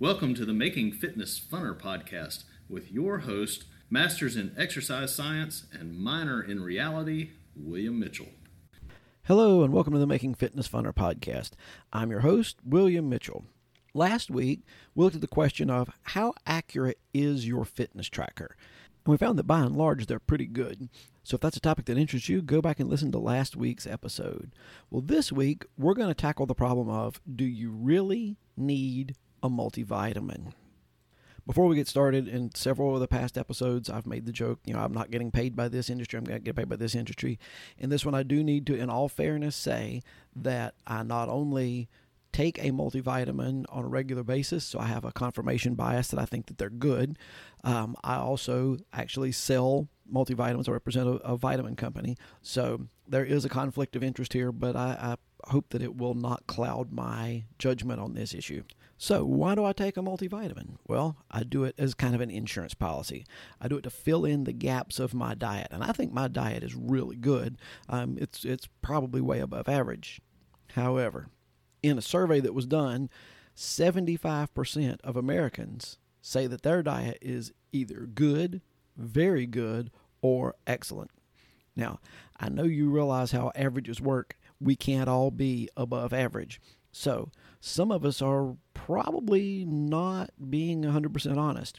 Welcome to the Making Fitness Funner podcast with your host, Masters in Exercise Science and Minor in Reality, William Mitchell. Hello, and welcome to the Making Fitness Funner podcast. I'm your host, William Mitchell. Last week, we looked at the question of how accurate is your fitness tracker? And we found that by and large, they're pretty good. So if that's a topic that interests you, go back and listen to last week's episode. Well, this week, we're going to tackle the problem of do you really need a multivitamin. Before we get started, in several of the past episodes, I've made the joke, you know, I'm not getting paid by this industry, I'm going to get paid by this industry. In this one, I do need to, in all fairness, say that I not only take a multivitamin on a regular basis, so I have a confirmation bias that I think that they're good. Um, I also actually sell multivitamins. I represent a, a, vitamin company, so there is a conflict of interest here, but I, I hope that it will not cloud my judgment on this issue. So, why do I take a multivitamin? Well, I do it as kind of an insurance policy. I do it to fill in the gaps of my diet, and I think my diet is really good. Um, it's it's probably way above average. However, in a survey that was done, 75% of Americans say that their diet is either good, very good, or excellent. Now, I know you realize how averages work. We can't all be above average. So, some of us are probably not being 100% honest,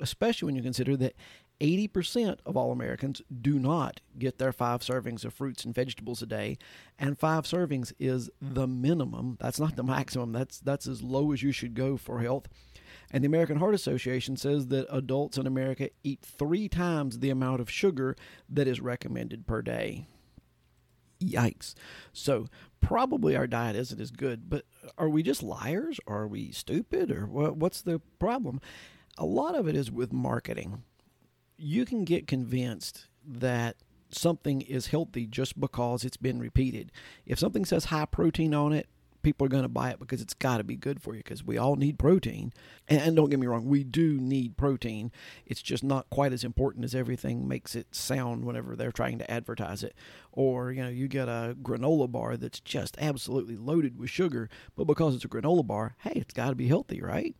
especially when you consider that 80% of all Americans do not get their five servings of fruits and vegetables a day, and five servings is the minimum. That's not the maximum. That's that's as low as you should go for health. And the American Heart Association says that adults in America eat three times the amount of sugar that is recommended per day. Yikes. So, probably our diet isn't as good, but are we just liars? Are we stupid? Or what's the problem? A lot of it is with marketing. You can get convinced that something is healthy just because it's been repeated. If something says high protein on it, people are going to buy it because it's got to be good for you because we all need protein. And, and, don't get me wrong, we do need protein. It's just not quite as important as everything makes it sound whenever they're trying to advertise it. Or, you know, you get a granola bar that's just absolutely loaded with sugar, but because it's a granola bar, hey, it's got to be healthy, right?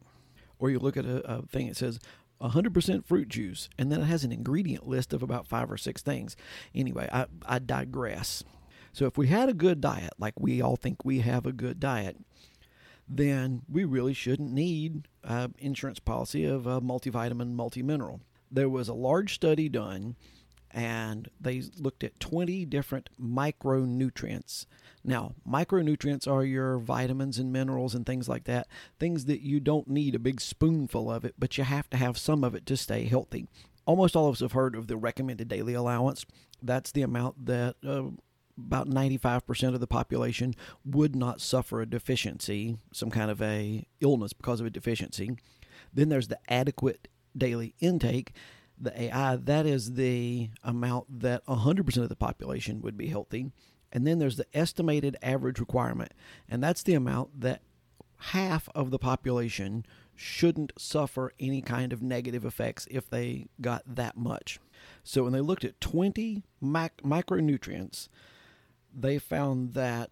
Or you look at a, a thing that says 100% fruit juice, and then it has an ingredient list of about five or six things. Anyway, I, I digress. So if we had a good diet, like we all think we have a good diet, then we really shouldn't need an insurance policy of a multivitamin, multimineral. There was a large study done and they looked at 20 different micronutrients. Now, micronutrients are your vitamins and minerals and things like that, things that you don't need a big spoonful of it, but you have to have some of it to stay healthy. Almost all of us have heard of the recommended daily allowance. That's the amount that uh, about 95% of the population would not suffer a deficiency, some kind of a illness because of a deficiency. Then there's the adequate daily intake, the AI, that is the amount that 100% of the population would be healthy. And then there's the estimated average requirement, and that's the amount that half of the population shouldn't suffer any kind of negative effects if they got that much. So when they looked at 20 mac- micronutrients, they found that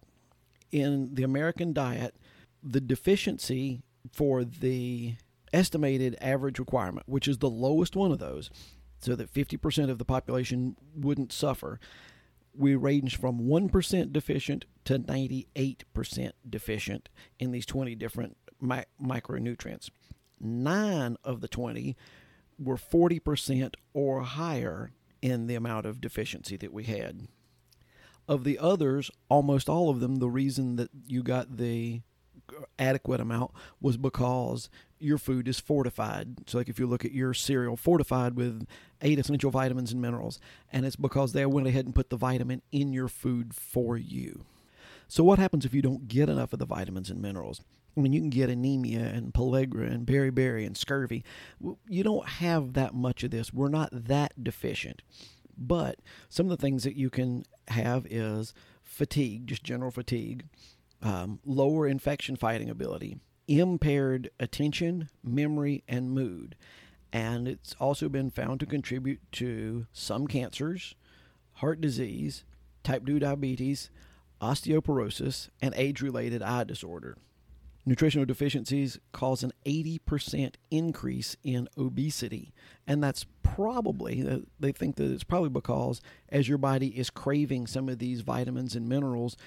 in the American diet, the deficiency for the estimated average requirement, which is the lowest one of those, so that 50% of the population wouldn't suffer, we range from 1% deficient to 98% deficient in these 20 different mi- micronutrients. Nine of the 20 were 40% or higher in the amount of deficiency that we had. Of the others, almost all of them, the reason that you got the adequate amount was because your food is fortified. So, like if you look at your cereal, fortified with eight essential vitamins and minerals, and it's because they went ahead and put the vitamin in your food for you. So, what happens if you don't get enough of the vitamins and minerals? I mean, you can get anemia and pellagra and beriberi and scurvy. You don't have that much of this. We're not that deficient. But some of the things that you can have is fatigue, just general fatigue, um, lower infection fighting ability, impaired attention, memory, and mood. And it's also been found to contribute to some cancers, heart disease, type 2 diabetes, osteoporosis, and age related eye disorder. Nutritional deficiencies cause an 80% increase in obesity. And that's probably, uh, they think that it's probably because as your body is craving some of these vitamins and minerals,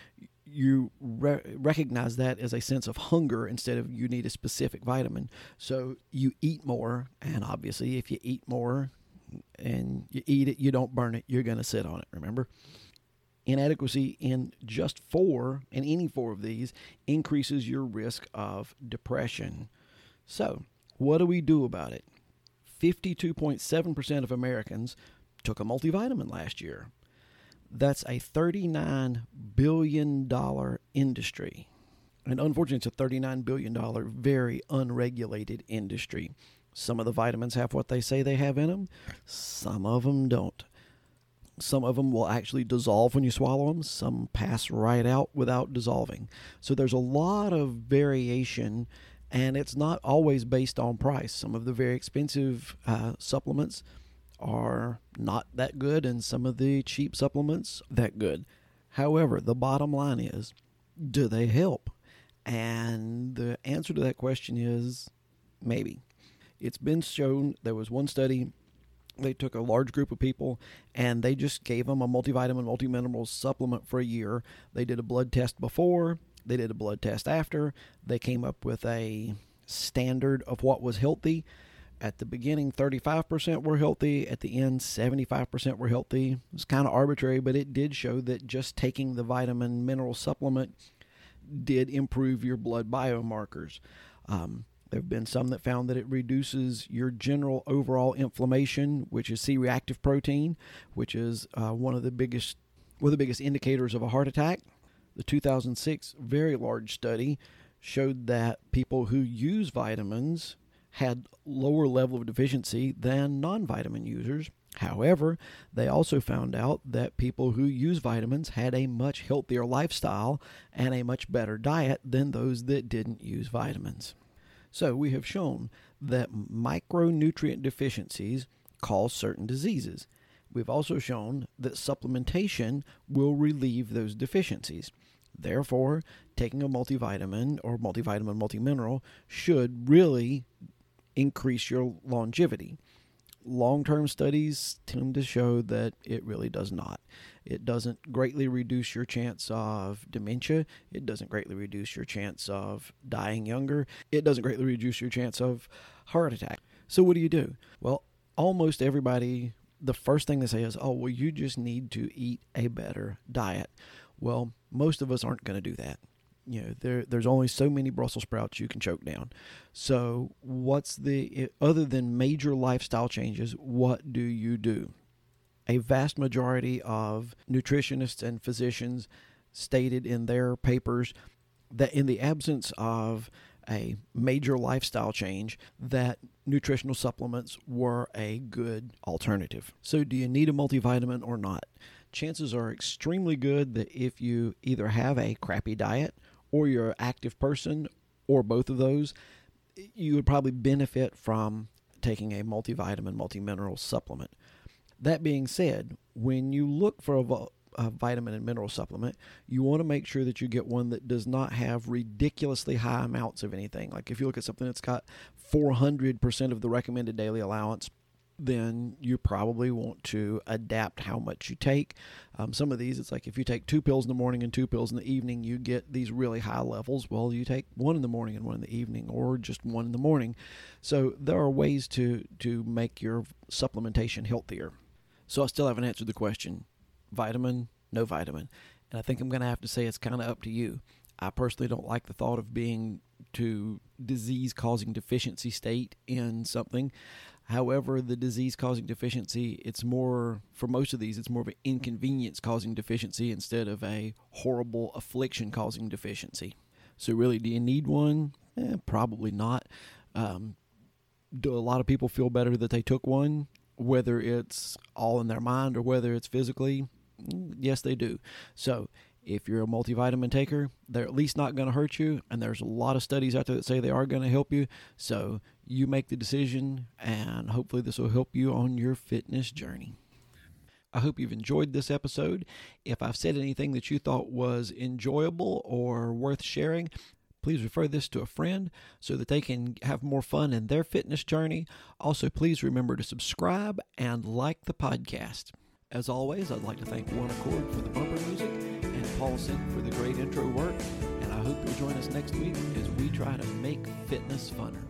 you re- recognize that as a sense of hunger instead of you need a specific vitamin. So you eat more. And obviously, if you eat more and you eat it, you don't burn it, you're going to sit on it, remember? Inadequacy in just four, in any four of these, increases your risk of depression. So, what do we do about it? 52.7% of Americans took a multivitamin last year. That's a $39 billion industry. And unfortunately, it's a $39 billion, very unregulated industry. Some of the vitamins have what they say they have in them, some of them don't. Some of them will actually dissolve when you swallow them, some pass right out without dissolving. So there's a lot of variation, and it's not always based on price. Some of the very expensive uh, supplements are not that good, and some of the cheap supplements that good. However, the bottom line is, do they help? And the answer to that question is maybe. It's been shown there was one study they took a large group of people and they just gave them a multivitamin, multimineral supplement for a year. They did a blood test before, they did a blood test after. They came up with a standard of what was healthy. At the beginning, 35% were healthy. At the end, 75% were healthy. It's kind of arbitrary, but it did show that just taking the vitamin mineral supplement did improve your blood biomarkers. Um, there have been some that found that it reduces your general overall inflammation, which is C reactive protein, which is uh, one of the biggest one of the biggest indicators of a heart attack. The 2006 very large study showed that people who use vitamins had lower level of deficiency than non-vitamin users. However, they also found out that people who use vitamins had a much healthier lifestyle and a much better diet than those that didn't use vitamins. So we have shown that micronutrient deficiencies cause certain diseases. We've also shown that supplementation will relieve those deficiencies. Therefore, taking a multivitamin or multivitamin multimineral should really increase your longevity long term studies tend to show that it really does not. It doesn't greatly reduce your chance of dementia. It doesn't greatly reduce your chance of dying younger. It doesn't greatly reduce your chance of heart attack. So, what do you do? Well, almost everybody, the first thing they say is, oh, well, you just need to eat a better diet. Well, most of us aren't going to do that you know there there's only so many Brussels sprouts you can choke down. So what's the other than major lifestyle changes, what do you do? A vast majority of nutritionists and physicians stated in their papers that in the absence of a major lifestyle change that nutritional supplements were a good alternative. So do you need a multivitamin or not? Chances are extremely good that if you either have a crappy diet or you're an active person or both of those, you would probably benefit from taking a multivitamin, multimineral supplement. That being said, when you look for a, a, vitamin and mineral supplement, you want to make sure that you get one that does not have ridiculously high amounts of anything. Like if you look at something that's got 400% of the recommended daily allowance, then you probably want to adapt how much you take. Um, some of these, it's like if you take two pills in the morning and two pills in the evening, you get these really high levels. Well, you take one in the morning and one in the evening, or just one in the morning. So there are ways to to make your supplementation healthier. So I still haven't answered the question: vitamin, no vitamin, and I think I'm going to have to say it's kind of up to you. I personally don't like the thought of being to disease causing deficiency state in something. However, the disease causing deficiency, it's more, for most of these, it's more of an inconvenience causing deficiency instead of a horrible affliction causing deficiency. So, really, do you need one? Eh, probably not. Um, do a lot of people feel better that they took one, whether it's all in their mind or whether it's physically? Mm, yes, they do. So, if you're a multivitamin taker, they're at least not going to hurt you. And there's a lot of studies out there that say they are going to help you. So you make the decision, and hopefully, this will help you on your fitness journey. I hope you've enjoyed this episode. If I've said anything that you thought was enjoyable or worth sharing, please refer this to a friend so that they can have more fun in their fitness journey. Also, please remember to subscribe and like the podcast. As always, I'd like to thank One Accord for the bumper music Paul Sink for the great intro work. And I hope you'll join us next week as we try to make fitness funner.